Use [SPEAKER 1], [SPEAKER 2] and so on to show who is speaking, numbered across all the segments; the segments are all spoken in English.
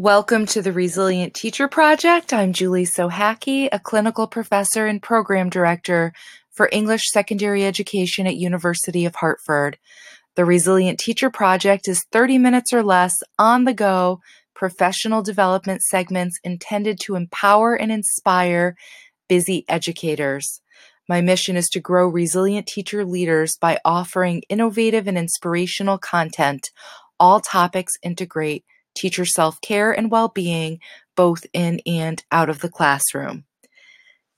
[SPEAKER 1] Welcome to the Resilient Teacher Project. I'm Julie Sochacki, a clinical professor and program director for English secondary education at University of Hartford. The Resilient Teacher Project is 30 minutes or less on the go professional development segments intended to empower and inspire busy educators. My mission is to grow resilient teacher leaders by offering innovative and inspirational content. All topics integrate teacher self care and well being, both in and out of the classroom.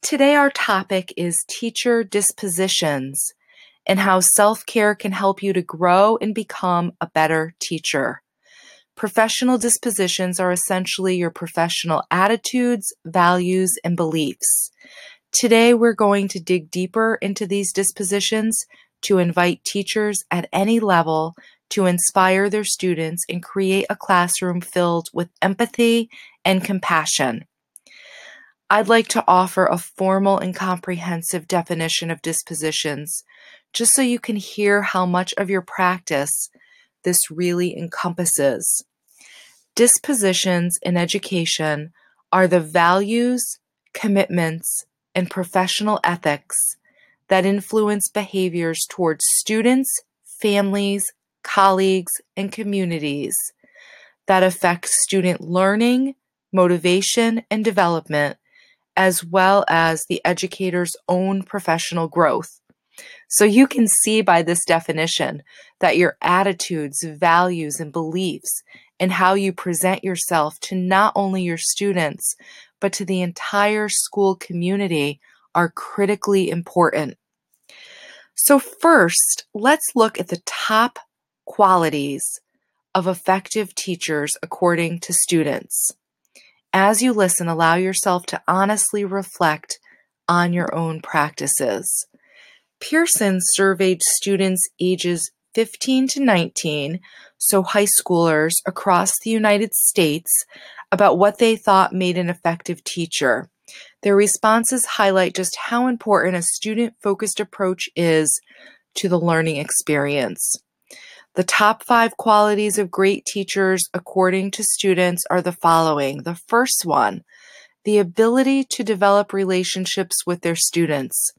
[SPEAKER 1] Today, our topic is teacher dispositions and how self care can help you to grow and become a better teacher. Professional dispositions are essentially your professional attitudes, values, and beliefs. Today, we're going to dig deeper into these dispositions to invite teachers at any level to inspire their students and create a classroom filled with empathy and compassion. I'd like to offer a formal and comprehensive definition of dispositions, just so you can hear how much of your practice this really encompasses. Dispositions in education are the values, commitments, and professional ethics that influence behaviors towards students, families, colleagues, and communities that affect student learning, motivation, and development, as well as the educator's own professional growth. So you can see by this definition that your attitudes, values, and beliefs and how you present yourself to not only your students, but to the entire school community are critically important. So, first, let's look at the top qualities of effective teachers according to students. As you listen, allow yourself to honestly reflect on your own practices. Pearson surveyed students ages 15 to 19, so high schoolers across the United States, about what they thought made an effective teacher. Their responses highlight just how important a student focused approach is to the learning experience. The top five qualities of great teachers, according to students, are the following. The first one, the ability to develop relationships with their students.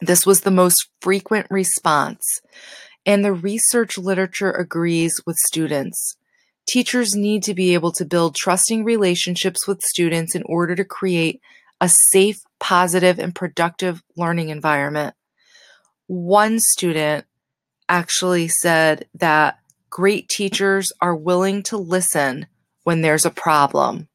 [SPEAKER 1] This was the most frequent response, and the research literature agrees with students. Teachers need to be able to build trusting relationships with students in order to create a safe, positive, and productive learning environment. One student actually said that great teachers are willing to listen when there's a problem.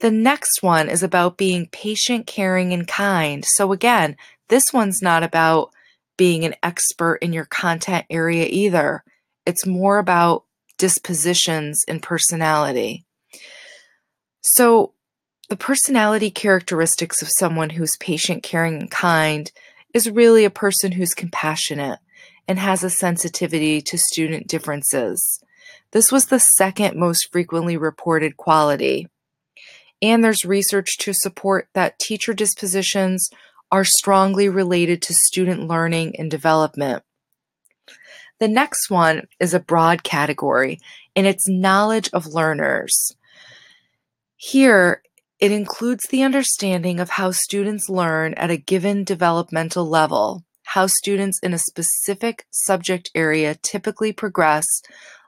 [SPEAKER 1] The next one is about being patient, caring, and kind. So, again, this one's not about being an expert in your content area either. It's more about dispositions and personality. So, the personality characteristics of someone who's patient, caring, and kind is really a person who's compassionate, and has a sensitivity to student differences. This was the second most frequently reported quality. And there's research to support that teacher dispositions are strongly related to student learning and development. The next one is a broad category, and it's knowledge of learners. Here, it includes the understanding of how students learn at a given developmental level how students in a specific subject area typically progress,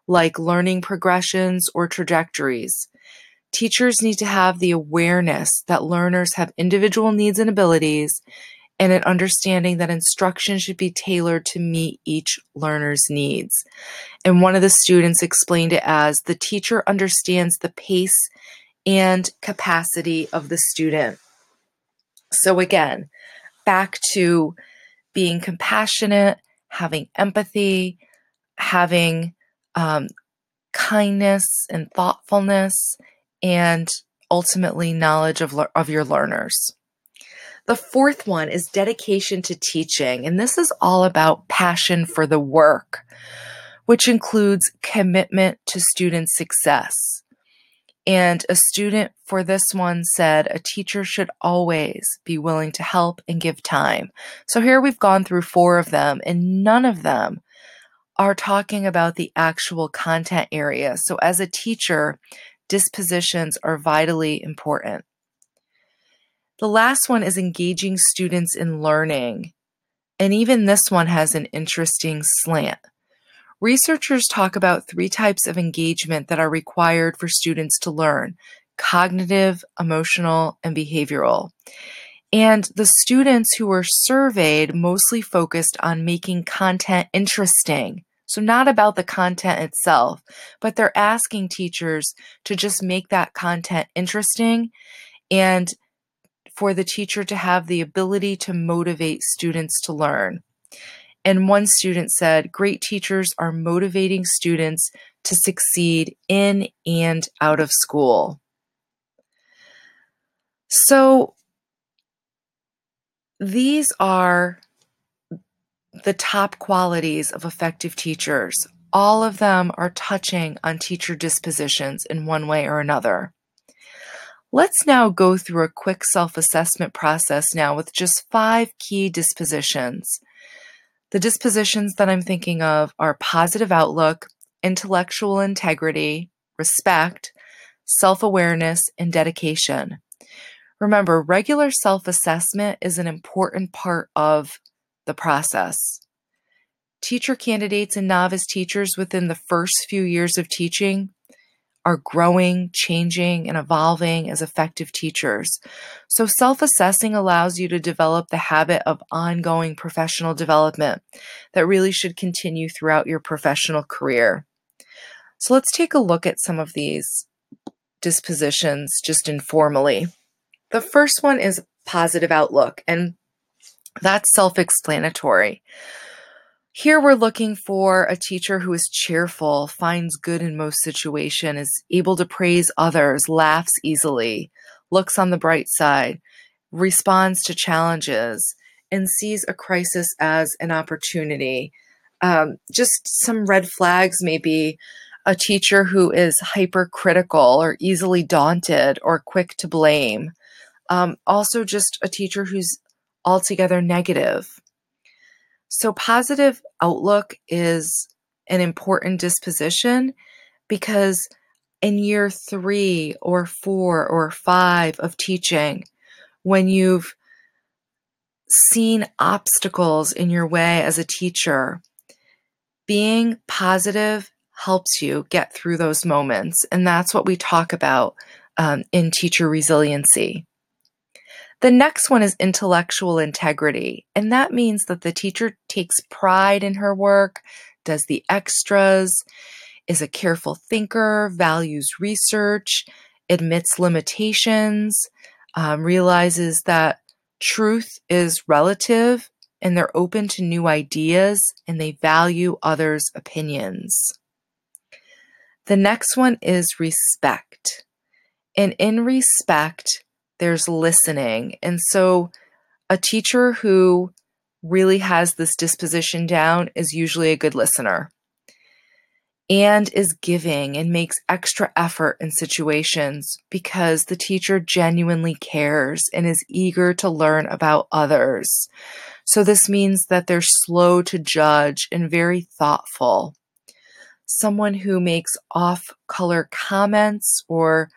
[SPEAKER 1] like learning progressions or trajectories. Teachers need to have the awareness that learners have individual needs and abilities and an understanding that instruction should be tailored to meet each learner's needs. And one of the students explained it as the teacher understands the pace and capacity of the student. So, again, back to being compassionate, having empathy, having um, kindness and thoughtfulness, and ultimately knowledge of, of your learners. The fourth one is dedication to teaching, and this is all about passion for the work, which includes commitment to student success. And a student for this one said a teacher should always be willing to help and give time. So here we've gone through four of them, and none of them are talking about the actual content area. So, as a teacher, dispositions are vitally important. The last one is engaging students in learning. And even this one has an interesting slant. Researchers talk about three types of engagement that are required for students to learn cognitive, emotional, and behavioral. And the students who were surveyed mostly focused on making content interesting. So, not about the content itself, but they're asking teachers to just make that content interesting and for the teacher to have the ability to motivate students to learn. And one student said, Great teachers are motivating students to succeed in and out of school. So, these are the top qualities of effective teachers. All of them are touching on teacher dispositions in one way or another. Let's now go through a quick self assessment process now with just five key dispositions. The dispositions that I'm thinking of are positive outlook, intellectual integrity, respect, self awareness, and dedication. Remember, regular self assessment is an important part of the process. Teacher candidates and novice teachers within the first few years of teaching are growing, changing, and evolving as effective teachers. So, self assessing allows you to develop the habit of ongoing professional development that really should continue throughout your professional career. So, let's take a look at some of these dispositions just informally. The first one is positive outlook, and that's self explanatory. Here we're looking for a teacher who is cheerful, finds good in most situations, is able to praise others, laughs easily, looks on the bright side, responds to challenges, and sees a crisis as an opportunity. Um, just some red flags maybe a teacher who is hypercritical or easily daunted or quick to blame. Um, also, just a teacher who's altogether negative. So, positive outlook is an important disposition because in year three or four or five of teaching, when you've seen obstacles in your way as a teacher, being positive helps you get through those moments. And that's what we talk about um, in teacher resiliency. The next one is intellectual integrity, and that means that the teacher takes pride in her work, does the extras, is a careful thinker, values research, admits limitations, um, realizes that truth is relative and they're open to new ideas and they value others' opinions. The next one is respect. And in respect, there's listening. And so a teacher who really has this disposition down is usually a good listener and is giving and makes extra effort in situations because the teacher genuinely cares and is eager to learn about others. So, this means that they're slow to judge and very thoughtful. Someone who makes off color comments or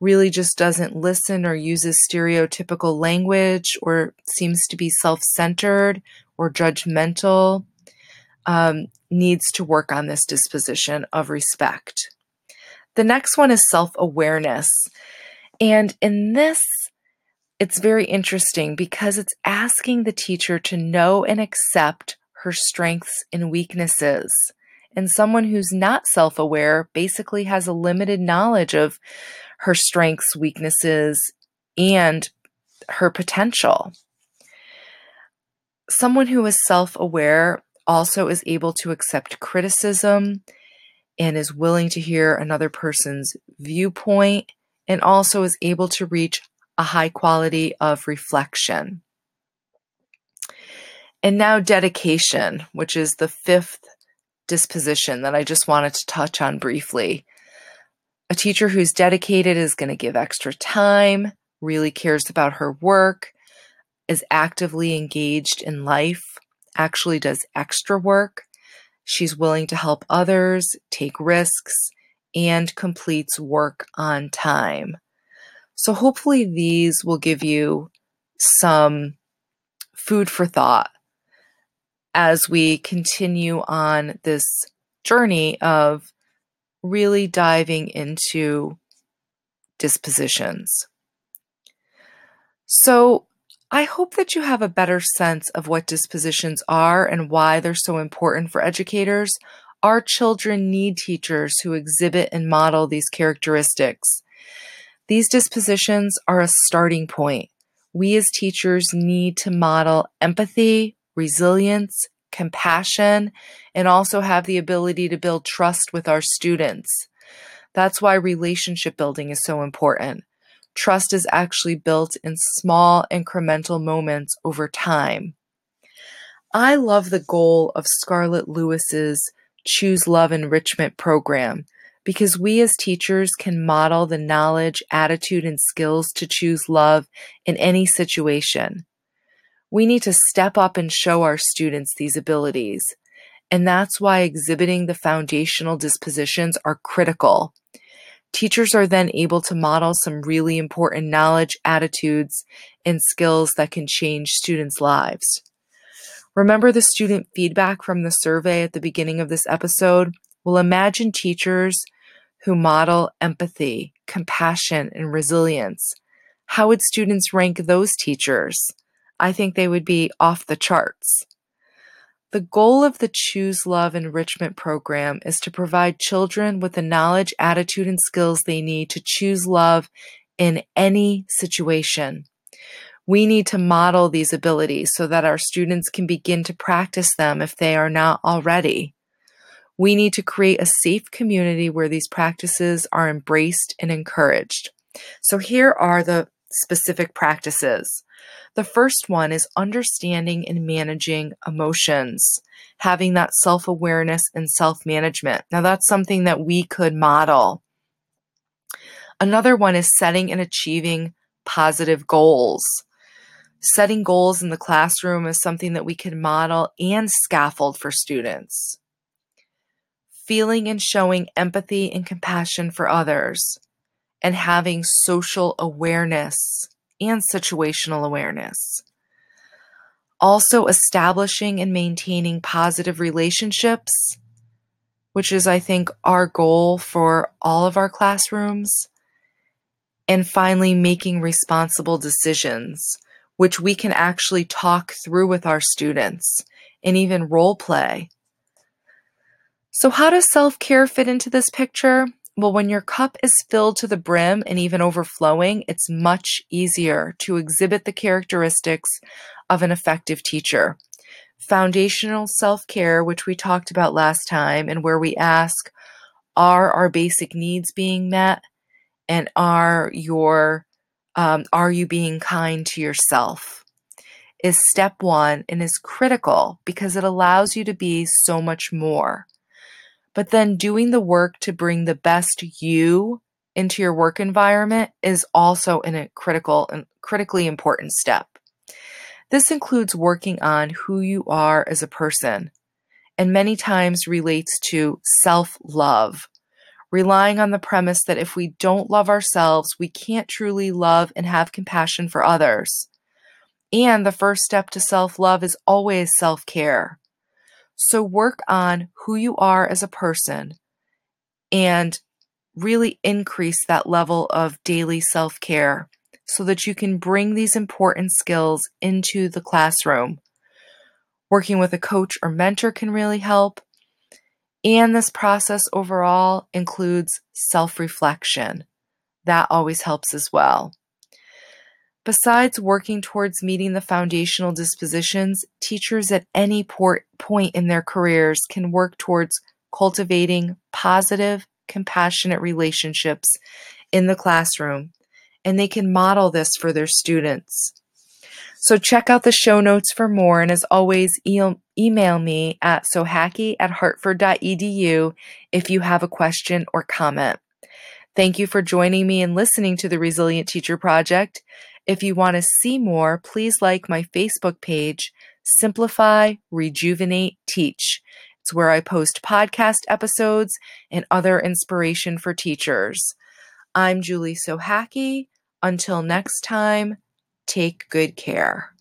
[SPEAKER 1] really just doesn't listen or uses stereotypical language or seems to be self centered or judgmental um, needs to work on this disposition of respect. The next one is self awareness. And in this, it's very interesting because it's asking the teacher to know and accept her strengths and weaknesses. And someone who's not self aware basically has a limited knowledge of her strengths, weaknesses, and her potential. Someone who is self aware also is able to accept criticism and is willing to hear another person's viewpoint and also is able to reach a high quality of reflection. And now, dedication, which is the fifth disposition that I just wanted to touch on briefly. A teacher who's dedicated is going to give extra time, really cares about her work, is actively engaged in life, actually does extra work, She's willing to help others, take risks, and completes work on time. So, hopefully, these will give you some food for thought as we continue on this journey of really diving into dispositions. So, I hope that you have a better sense of what dispositions are and why they're so important for educators. Our children need teachers who exhibit and model these characteristics. These dispositions are a starting point. We as teachers need to model empathy, resilience, compassion, and also have the ability to build trust with our students. That's why relationship building is so important. Trust is actually built in small incremental moments over time. I love the goal of Scarlett Lewis's Choose Love Enrichment program because we as teachers can model the knowledge, attitude, and skills to choose love in any situation. We need to step up and show our students these abilities. And that's why exhibiting the foundational dispositions are critical. Teachers are then able to model some really important knowledge, attitudes, and skills that can change students' lives. Remember the student feedback from the survey at the beginning of this episode? Well, imagine teachers who model empathy, compassion, and resilience. How would students rank those teachers? I think they would be off the charts. The goal of the Choose Love Enrichment Program is to provide children with the knowledge, attitude, and skills they need to choose love in any situation. We need to model these abilities so that our students can begin to practice them if they are not already. We need to create a safe community where these practices are embraced and encouraged. So, here are the specific practices. The first one is understanding and managing emotions, having that self awareness and self management. Now, that's something that we could model. Another one is setting and achieving positive goals. Setting goals in the classroom is something that we can model and scaffold for students. Feeling and showing empathy and compassion for others, and having social awareness and situational awareness. Also, establishing and maintaining positive relationships, which is, I think, our goal for all of our classrooms. And finally, making responsible decisions, which we can actually talk through with our students and even role play. So, how does self care fit into this picture? Well, when your cup is filled to the brim and even overflowing, it's much easier to exhibit the characteristics of an effective teacher. Foundational self care, which we talked about last time, and where we ask, are our basic needs being met? And are your um, are you being kind to yourself? Is step one and is critical because it allows you to be so much more but then doing the work to bring the best you into your work environment is also a critical and critically important step. This includes working on who you are as a person and many times relates to self love, relying on the premise that if we don't love ourselves, we can't truly love and have compassion for others. And the first step to self love is always self care. So work on who you are as a person and really increase that level of daily self care so that you can bring these important skills into the classroom. Working with a coach or mentor can really help. And this process overall includes self reflection. That always helps as well. Besides working towards meeting the foundational dispositions, teachers at any point in their careers can work towards cultivating positive, compassionate relationships in the classroom, and they can model this for their students. So check out the show notes for more, and as always, e- email me at sochacki at hartford.edu if you have a question or comment. Thank you for joining me and listening to the Resilient Teacher Project. If you want to see more, please like my Facebook page, Simplify, Rejuvenate, Teach. It's where I post podcast episodes and other inspiration for teachers. I'm Julie Sochacki. Until next time, take good care.